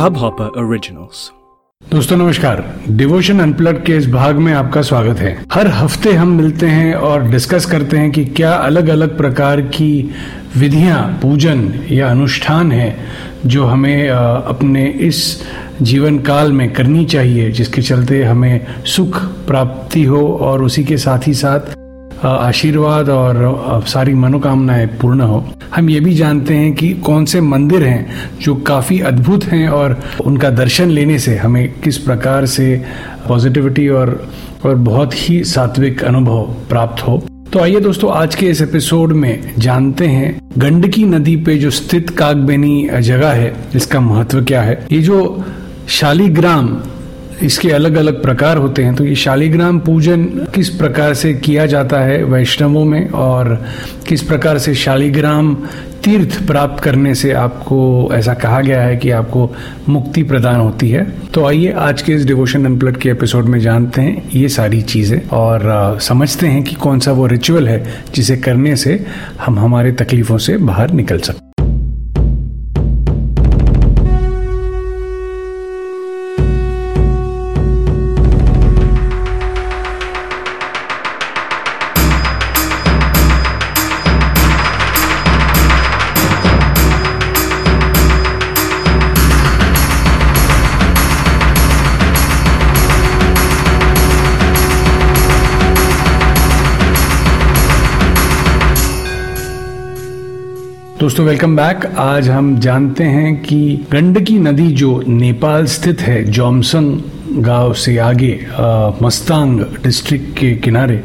Hubhopper Originals. दोस्तों, नमस्कार devotion unplug के इस भाग में आपका स्वागत है हर हफ़्ते हम मिलते हैं और डिस्कस करते हैं कि क्या अलग अलग प्रकार की विधियाँ, पूजन या अनुष्ठान है जो हमें अपने इस जीवन काल में करनी चाहिए, जिसके चलते हमें सुख प्राप्ति हो और उसी के साथ ही साथ आशीर्वाद और सारी मनोकामनाएँ पूर्ण हो। हम ये भी जानते हैं कि कौन से मंदिर हैं जो काफ़ी अद्भुत हैं और उनका दर्शन लेने से हमें किस प्रकार से पॉजिटिविटी और और बहुत ही सात्विक अनुभव प्राप्त हो। तो आइए दोस्तों, आज के इस एपिसोड में जानते हैं गंडकी नदी पे जो स्थित कागबेनी जगह है, इसका महत्व क्या है? ये जो शालीग्राम इसके अलग अलग प्रकार होते हैं। तो ये शालीग्राम पूजन किस प्रकार से किया जाता है वैष्णवों में और किस प्रकार से शालीग्राम तीर्थ प्राप्त करने से आपको ऐसा कहा गया है कि आपको मुक्ति प्रदान होती है? तो आइए आज के इस डिवोशन अनप्लट के एपिसोड में जानते हैं ये सारी चीज़ें और समझते हैं कि कौन सा वो रिचुअल है जिसे करने से हम हमारे तकलीफों से बाहर निकल सकते दोस्तों वेलकम बैक आज हम जानते हैं कि गंडकी नदी जो नेपाल स्थित है जॉमसंग गाँव से आगे अ, मस्तांग डिस्ट्रिक्ट के किनारे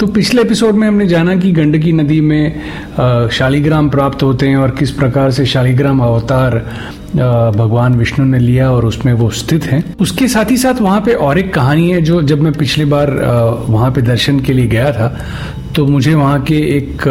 तो पिछले एपिसोड में हमने जाना कि गंडकी नदी में शालीग्राम प्राप्त होते हैं और किस प्रकार से शालीग्राम अवतार भगवान विष्णु ने लिया और उसमें वो स्थित हैं। उसके साथ ही साथ वहाँ पे और एक कहानी है जो जब मैं पिछली बार वहाँ पे दर्शन के लिए गया था तो मुझे वहाँ के एक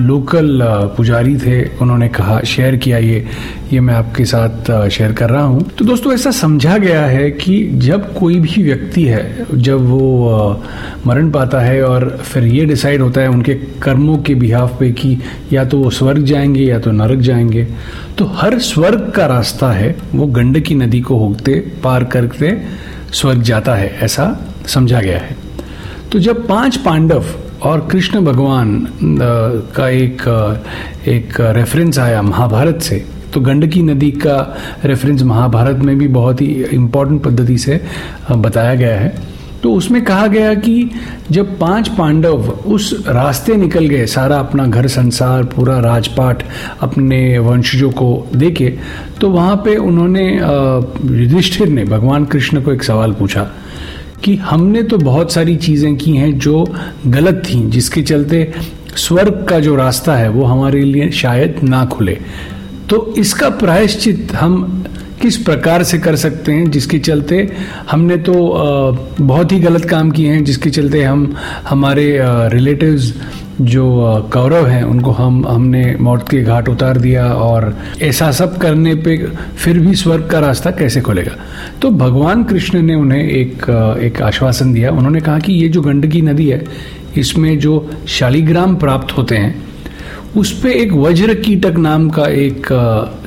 लोकल पुजारी थे। उन्होंने कहा, शेयर किया ये ये मैं आपके साथ शेयर कर रहा हूँ। तो दोस्तों, ऐसा समझा गया है कि जब कोई भी व्यक्ति है, जब वो मरण पाता है और फिर ये डिसाइड होता है उनके कर्मों के बिहाफ पे कि या तो वो स्वर्ग जाएँगे या तो नरक जाएँगे तो हर स्वर्ग का रास्ता है वो गंडकी नदी को होते, पार करते, स्वर्ग जाता है। ऐसा समझा गया है। तो जब पाँच पांडव और कृष्ण भगवान का एक एक रेफरेंस आया महाभारत से। तो गंडकी नदी का रेफरेंस महाभारत में भी बहुत ही इम्पोर्टेंट पद्धति से बताया गया है। तो उसमें कहा गया कि जब पाँच पांडव उस रास्ते निकल गए, सारा अपना घर, संसार, पूरा राजपाट अपने वंशजों को देके तो वहाँ पे उन्होंने युधिष्ठिर ने, भगवान कृष्ण को एक सवाल पूछा कि हमने तो बहुत सारी चीज़ें की हैं जो गलत थी, जिसके चलते स्वर्ग का जो रास्ता है, वो हमारे लिए शायद ना खुले। तो इसका प्रायश्चित हम किस प्रकार से कर सकते हैं, जिसके चलते हमने तो बहुत ही गलत काम किए हैं, जिसके चलते हम, हमारे रिलेटिव्स जो कौरव हैं, उनको हम, हमने मौत के घाट उतार दिया और ऐसा सब करने पे फिर भी स्वर्ग का रास्ता कैसे खोलेगा? तो भगवान कृष्ण ने उन्हें एक एक आश्वासन दिया। उन्होंने कहा कि ये जो गंडकी नदी है, इसमें जो शालीग्राम प्राप्त होते हैं उस पे एक वज्र कीटक नाम का एक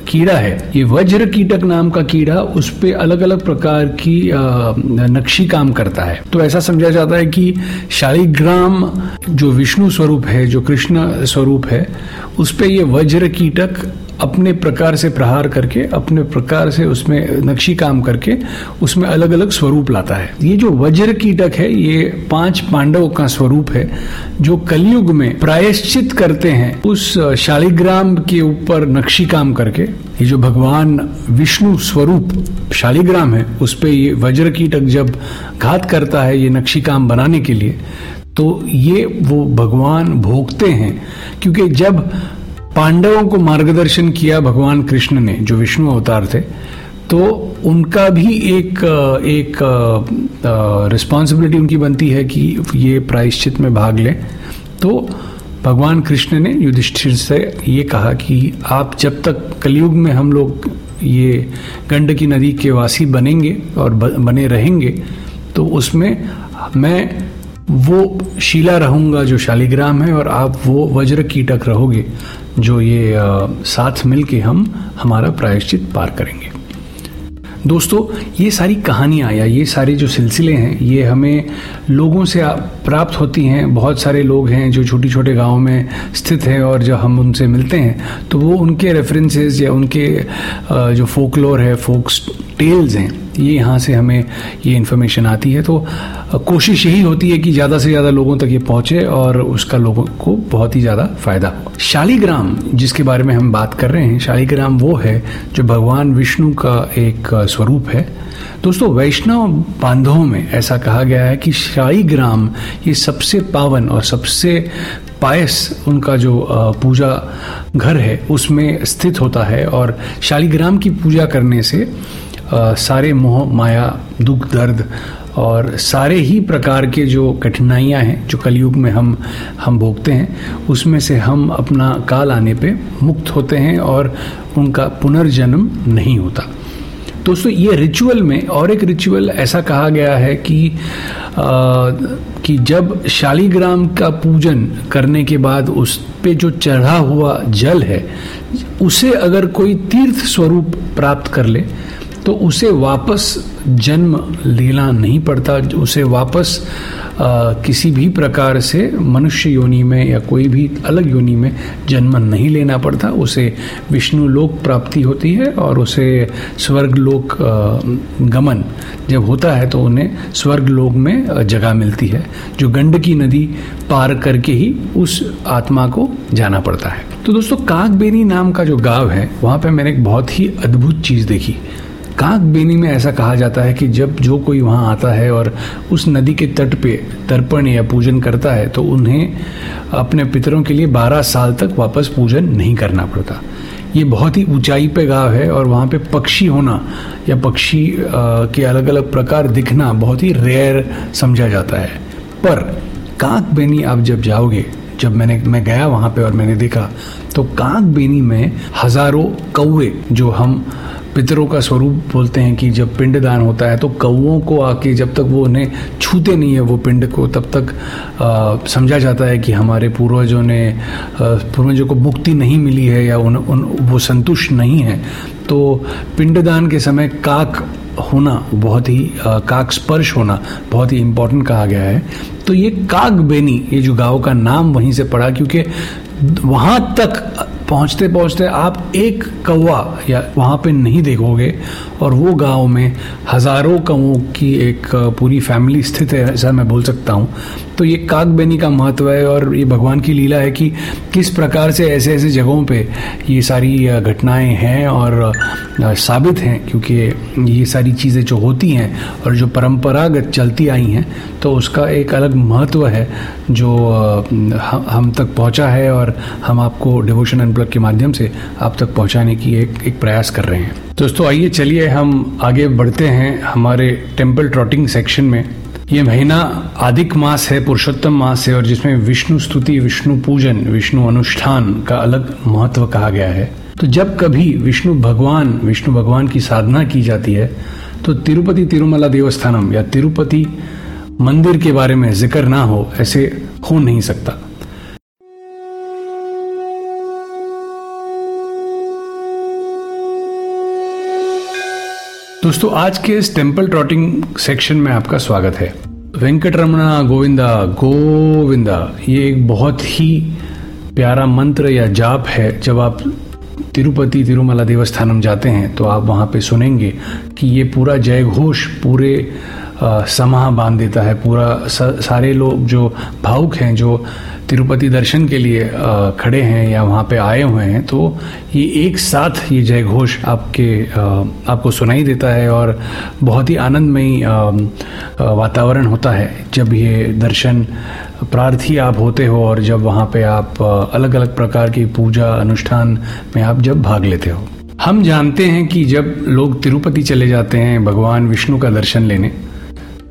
कीड़ा है। ये वज्र कीटक नाम का कीड़ा उस पे अलग अलग प्रकार की नक्शी काम करता है। तो ऐसा समझा जाता है कि शालिग्राम जो विष्णु स्वरूप है, जो कृष्ण स्वरूप है उस पे ये वज्र कीटक अपने प्रकार से प्रहार करके, अपने प्रकार से उसमें नक्शी काम करके, उसमें अलग अलग स्वरूप लाता है। ये जो वज्र कीटक है, ये पाँच पांडवों का स्वरूप है, जो कलयुग में प्रायश्चित करते हैं, उस शालिग्राम के ऊपर नक्शी काम करके, ये जो भगवान विष्णु स्वरूप शालिग्राम है, उस पे ये वज्र कीटक जब घात करता है, ये नक्शी काम बनाने के लिए तो ये वो भगवान भोगते हैं। क्योंकि जब पांडवों को मार्गदर्शन किया भगवान कृष्ण ने, जो विष्णु अवतार थे तो उनका भी एक एक रिस्पॉन्सिबिलिटी उनकी बनती है कि ये प्रायश्चित में भाग लें। तो भगवान कृष्ण ने युधिष्ठिर से ये कहा कि आप जब तक कलयुग में हम लोग ये गंडकी नदी के वासी बनेंगे और बने रहेंगे तो उसमें मैं वो शिला रहूँगा जो शालिग्राम है और आप वो वज्र कीटक रहोगे। जो ये साथ मिलके हम हमारा प्रायश्चित पार करेंगे। दोस्तों, ये सारी कहानियाँ या ये सारे जो सिलसिले हैं, ये हमें लोगों से प्राप्त होती हैं। बहुत सारे लोग हैं जो छोटी छोटे गाँव में स्थित हैं और जब हम उनसे मिलते हैं तो वो उनके रेफरेंसेस या उनके जो फोकलोर है फोक टेल्स हैं ये यहाँ से हमें ये इन्फॉर्मेशन आती है। तो कोशिश यही होती है कि ज़्यादा से ज़्यादा लोगों तक ये पहुँचे और उसका लोगों को बहुत ही ज़्यादा फ़ायदा हो। शालीग्राम, जिसके बारे में हम बात कर रहे हैं, शालीग्राम वो है जो भगवान विष्णु का एक स्वरूप है। दोस्तों, वैष्णव बांधवों में ऐसा कहा गया है कि शालीग्राम ये सबसे पावन और सबसे पायस उनका जो पूजा घर है, उसमें स्थित होता है और शालीग्राम की पूजा करने से सारे मोह माया दुख दर्द और सारे ही प्रकार के जो कठिनाइयाँ हैं जो कलयुग में हम हम भोगते हैं उसमें से हम अपना काल आने पे मुक्त होते हैं और उनका पुनर्जन्म नहीं होता। दोस्तों ये रिचुअल में और एक रिचुअल ऐसा कहा गया है कि आ, कि जब शालीग्राम का पूजन करने के बाद उस पे जो चढ़ा हुआ जल है उसे अगर कोई तीर्थ स्वरूप प्राप्त कर ले तो उसे वापस जन्म लेना नहीं पड़ता उसे वापस आ, किसी भी प्रकार से मनुष्य योनि में या कोई भी अलग योनि में जन्म नहीं लेना पड़ता। उसे विष्णु लोक प्राप्ति होती है और उसे स्वर्ग लोक गमन जब होता है तो उन्हें स्वर्ग लोक में जगह मिलती है जो गंडकी नदी पार करके ही उस आत्मा को जाना पड़ता है। तो दोस्तों काकबेरी नाम का जो गाँव है वहाँ पे मैंने एक बहुत ही अद्भुत चीज़ देखी। काक बेनी में ऐसा कहा जाता है कि जब जो कोई वहाँ आता है और उस नदी के तट पे तर्पण या पूजन करता है तो उन्हें अपने पितरों के लिए 12 साल तक वापस पूजन नहीं करना पड़ता। ये बहुत ही ऊंचाई पे गाँव है और वहाँ पे पक्षी होना या पक्षी के अलग अलग प्रकार दिखना बहुत ही रेयर समझा जाता है। पर काक बेनी आप जब जाओगे, जब मैंने, मैं गया वहाँ पे और मैंने देखा तो काक बेनी में हज़ारों कौवे जो हम पितरों का स्वरूप बोलते हैं कि जब पिंड दान होता है तो कौओं को आके जब तक वो उन्हें छूते नहीं है वो पिंड को तब तक समझा जाता है कि हमारे पूर्वजों ने पूर्वजों को मुक्ति नहीं मिली है या उन, उन वो संतुष्ट नहीं है। तो पिंडदान के समय काक होना बहुत ही काक स्पर्श होना बहुत ही इम्पोर्टेंट कहा गया है। तो ये काक बेनी ये जो गाँव का नाम वहीं से पड़ा क्योंकि वहाँ तक पहुँचते पहुँचते आप एक कौवा या वहाँ पे नहीं देखोगे और वो गाँव में हज़ारों कौओं की एक पूरी फैमिली स्थित है, ऐसा मैं बोल सकता हूँ। तो ये काकबेनी का महत्व है और ये भगवान की लीला है कि किस प्रकार से ऐसे ऐसे जगहों पे ये सारी घटनाएँ हैं और साबित हैं, क्योंकि ये सारी चीज़ें जो होती हैं और जो परंपरागत चलती आई हैं तो उसका एक अलग महत्व है जो हम तक पहुँचा है और हम आपको डिवोशन अनप्लग के माध्यम से आप तक पहुँचाने की एक एक प्रयास कर रहे हैं। दोस्तों, आइए चलिए हम आगे बढ़ते हैं हमारे टेंपल ट्रॉटिंग सेक्शन में। ये महीना आदिक मास है, पुरुषोत्तम मास है और जिसमें विष्णु स्तुति, विष्णु पूजन, विष्णु अनुष्ठान का अलग महत्व कहा गया है। तो जब कभी विष्णु भगवान विष्णु भगवान की साधना की जाती है तो तिरुपति तिरुमला देवस्थानम या तिरुपति मंदिर के बारे में ज़िक्र ना हो, ऐसे हो नहीं सकता। दोस्तों, आज के इस टेंपल ट्रॉटिंग सेक्शन में आपका स्वागत है। वेंकट रमना गोविंदा गोविंदा, ये एक बहुत ही प्यारा मंत्र या जाप है, जब आप तिरुपति तिरुमला देवस्थानम जाते हैं तो आप वहाँ पे सुनेंगे कि ये पूरा जय घोष पूरे समाह बाँध देता है, पूरा सारे लोग जो भावुक हैं, जो तिरुपति दर्शन के लिए खड़े हैं या वहाँ पे आए हुए हैं तो ये एक साथ ये जय घोष आपके आपको सुनाई देता है और बहुत ही आनंदमयी वातावरण होता है जब ये दर्शन प्रार्थी आप होते हो और जब वहाँ पे आप अलग अलग प्रकार की पूजा अनुष्ठान में आप जब भाग लेते हो। हम जानते हैं कि जब लोग तिरुपति चले जाते हैं भगवान विष्णु का दर्शन लेने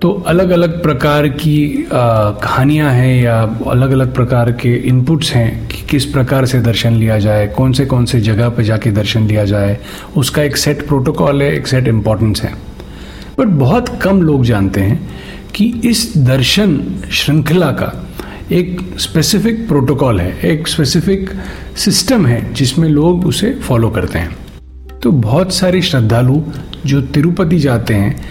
तो अलग अलग प्रकार की कहानियाँ हैं या अलग अलग प्रकार के इनपुट्स हैं कि किस प्रकार से दर्शन लिया जाए, कौन से कौन से जगह पर जाके दर्शन लिया जाए, उसका एक सेट प्रोटोकॉल है, एक सेट इम्पोर्टेंस है। बट बहुत कम लोग जानते हैं कि इस दर्शन श्रृंखला का एक स्पेसिफिक प्रोटोकॉल है, एक स्पेसिफिक सिस्टम है जिसमें लोग उसे फॉलो करते हैं। तो बहुत सारे श्रद्धालु जो तिरुपति जाते हैं,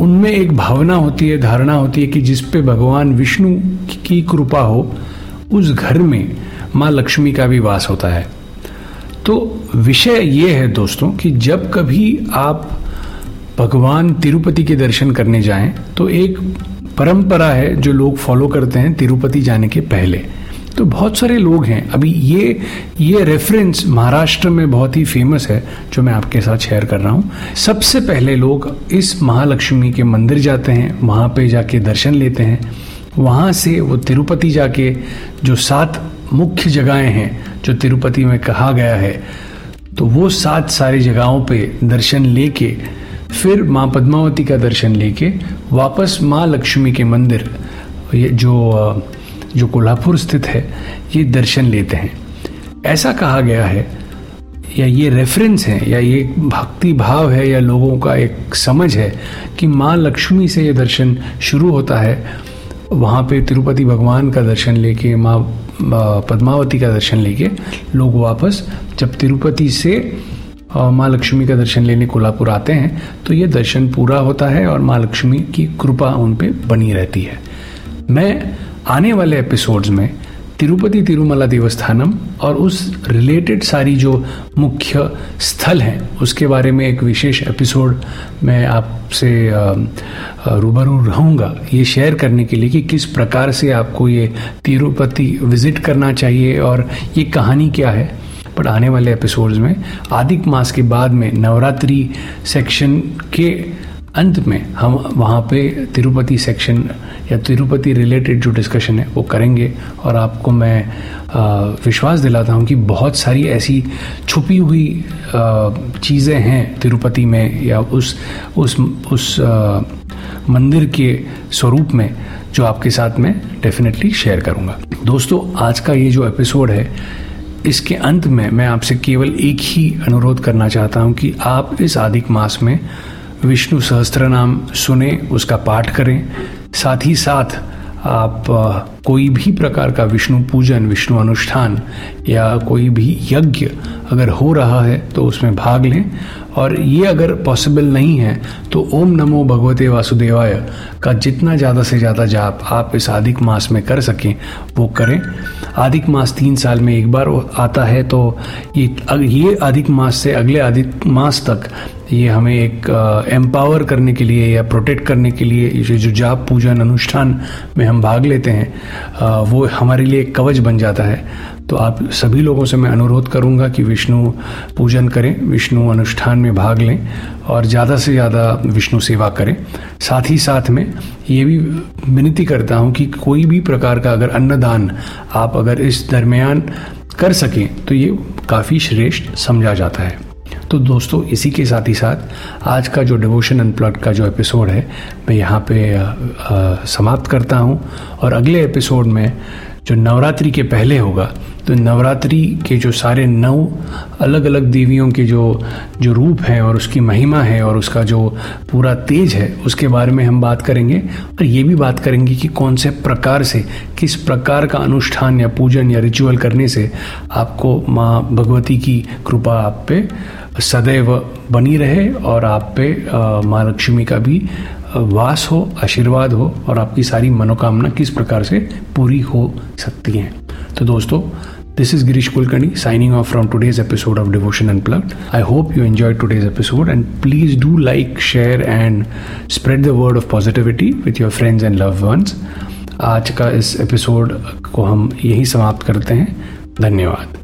उनमें एक भावना होती है, धारणा होती है कि जिस पे भगवान विष्णु की कृपा हो, उस घर में माँ लक्ष्मी का भी वास होता है। तो विषय ये है दोस्तों कि जब कभी आप भगवान तिरुपति के दर्शन करने जाएँ तो एक परंपरा है जो लोग फॉलो करते हैं तिरुपति जाने के पहले। तो बहुत सारे लोग हैं। अभी ये ये रेफरेंस महाराष्ट्र में बहुत ही फ़ेमस है, जो मैं आपके साथ शेयर कर रहा हूँ। सबसे पहले लोग इस महालक्ष्मी के मंदिर जाते हैं, वहाँ पे जाके दर्शन लेते हैं। वहाँ से वो तिरुपति जाके जो सात मुख्य जगहें हैं, जो तिरुपति में कहा गया है तो वो सात सारी जगहों पे दर्शन लेके फिर माँ पद्मावती का दर्शन लेके वापस माँ लक्ष्मी के मंदिर, ये जो जो कोल्हापुर स्थित है, ये दर्शन लेते हैं। ऐसा कहा गया है, या ये रेफरेंस है, या ये भक्ति भाव है, या लोगों का एक समझ है कि माँ लक्ष्मी से ये दर्शन शुरू होता है। वहाँ पे तिरुपति भगवान का दर्शन लेके, माँ पद्मावती का दर्शन लेके लोग वापस, जब तिरुपति से माँ लक्ष्मी का दर्शन लेने कोल्हापुर आते हैं तो ये दर्शन पूरा होता है और माँ लक्ष्मी की कृपा उन पर बनी रहती है। मैं आने वाले एपिसोड्स में तिरुपति तिरुमला देवस्थानम और उस रिलेटेड सारी जो मुख्य स्थल हैं, उसके बारे में एक विशेष एपिसोड मैं आपसे रूबरू रहूँगा। ये शेयर करने के लिए कि किस प्रकार से आपको ये तिरुपति विज़िट करना चाहिए और ये कहानी क्या है। बट आने वाले एपिसोड्स में, आदिक मास के बाद में, नवरात्रि सेक्शन के अंत में हम वहाँ पे तिरुपति सेक्शन या तिरुपति रिलेटेड जो डिस्कशन है, वो करेंगे। और आपको मैं विश्वास दिलाता हूँ कि बहुत सारी ऐसी छुपी हुई चीज़ें हैं तिरुपति में या उस उस उस मंदिर के स्वरूप में जो आपके साथ में डेफिनेटली शेयर करूँगा। दोस्तों, आज का ये जो एपिसोड है इसके अंत में मैं आपसे केवल एक ही अनुरोध करना चाहता हूँ कि आप इस आधिक मास में विष्णु सहस्त्र नाम सुने, उसका पाठ करें। साथ ही साथ आप कोई भी प्रकार का विष्णु पूजन, विष्णु अनुष्ठान या कोई भी यज्ञ अगर हो रहा है तो उसमें भाग लें। और ये अगर पॉसिबल नहीं है तो ओम नमो भगवते वासुदेवाय का जितना ज़्यादा से ज़्यादा जाप आप इस आदिक मास में कर सकें, वो करें। आदिक मास तीन साल में एक बार आता है तो ये ये आदिक मास से अगले आदिक मास तक ये हमें एक एम्पावर करने के लिए या प्रोटेक्ट करने के लिए ये जो जाप पूजन अनुष्ठान में हम भाग लेते हैं वो हमारे लिए एक कवच बन जाता है। तो आप सभी लोगों से मैं अनुरोध करूँगा कि विष्णु पूजन करें, विष्णु अनुष्ठान में भाग लें और ज़्यादा से ज़्यादा विष्णु सेवा करें। साथ ही साथ में ये भी विनती करता हूँ कि कोई भी प्रकार का अगर अन्नदान आप अगर इस दरमियान कर सकें तो ये काफ़ी श्रेष्ठ समझा जाता है। तो दोस्तों, इसी के साथ ही साथ आज का जो डिवोशन अनप्लग्ड का जो एपिसोड है, मैं यहाँ पे समाप्त करता हूँ। और अगले एपिसोड में जो नवरात्रि के पहले होगा तो नवरात्रि के जो सारे नौ अलग अलग देवियों के जो जो रूप हैं और उसकी महिमा है और उसका जो पूरा तेज है, उसके बारे में हम बात करेंगे। और ये भी बात करेंगे कि कौन से प्रकार से, किस प्रकार का अनुष्ठान या पूजन या रिचुअल करने से आपको माँ भगवती की कृपा आप पे सदैव बनी रहे और आप पे माँ लक्ष्मी का भी वास हो, आशीर्वाद हो और आपकी सारी मनोकामना किस प्रकार से पूरी हो सकती हैं। तो दोस्तों this is Girish Kulkarni signing off from today's episode of devotion and plug I hope you enjoy today's episode and please do like share and spread the word of positivity with your friends and love ones आज का इस episode को हम यही समाप्त करते हैं। धन्यवाद।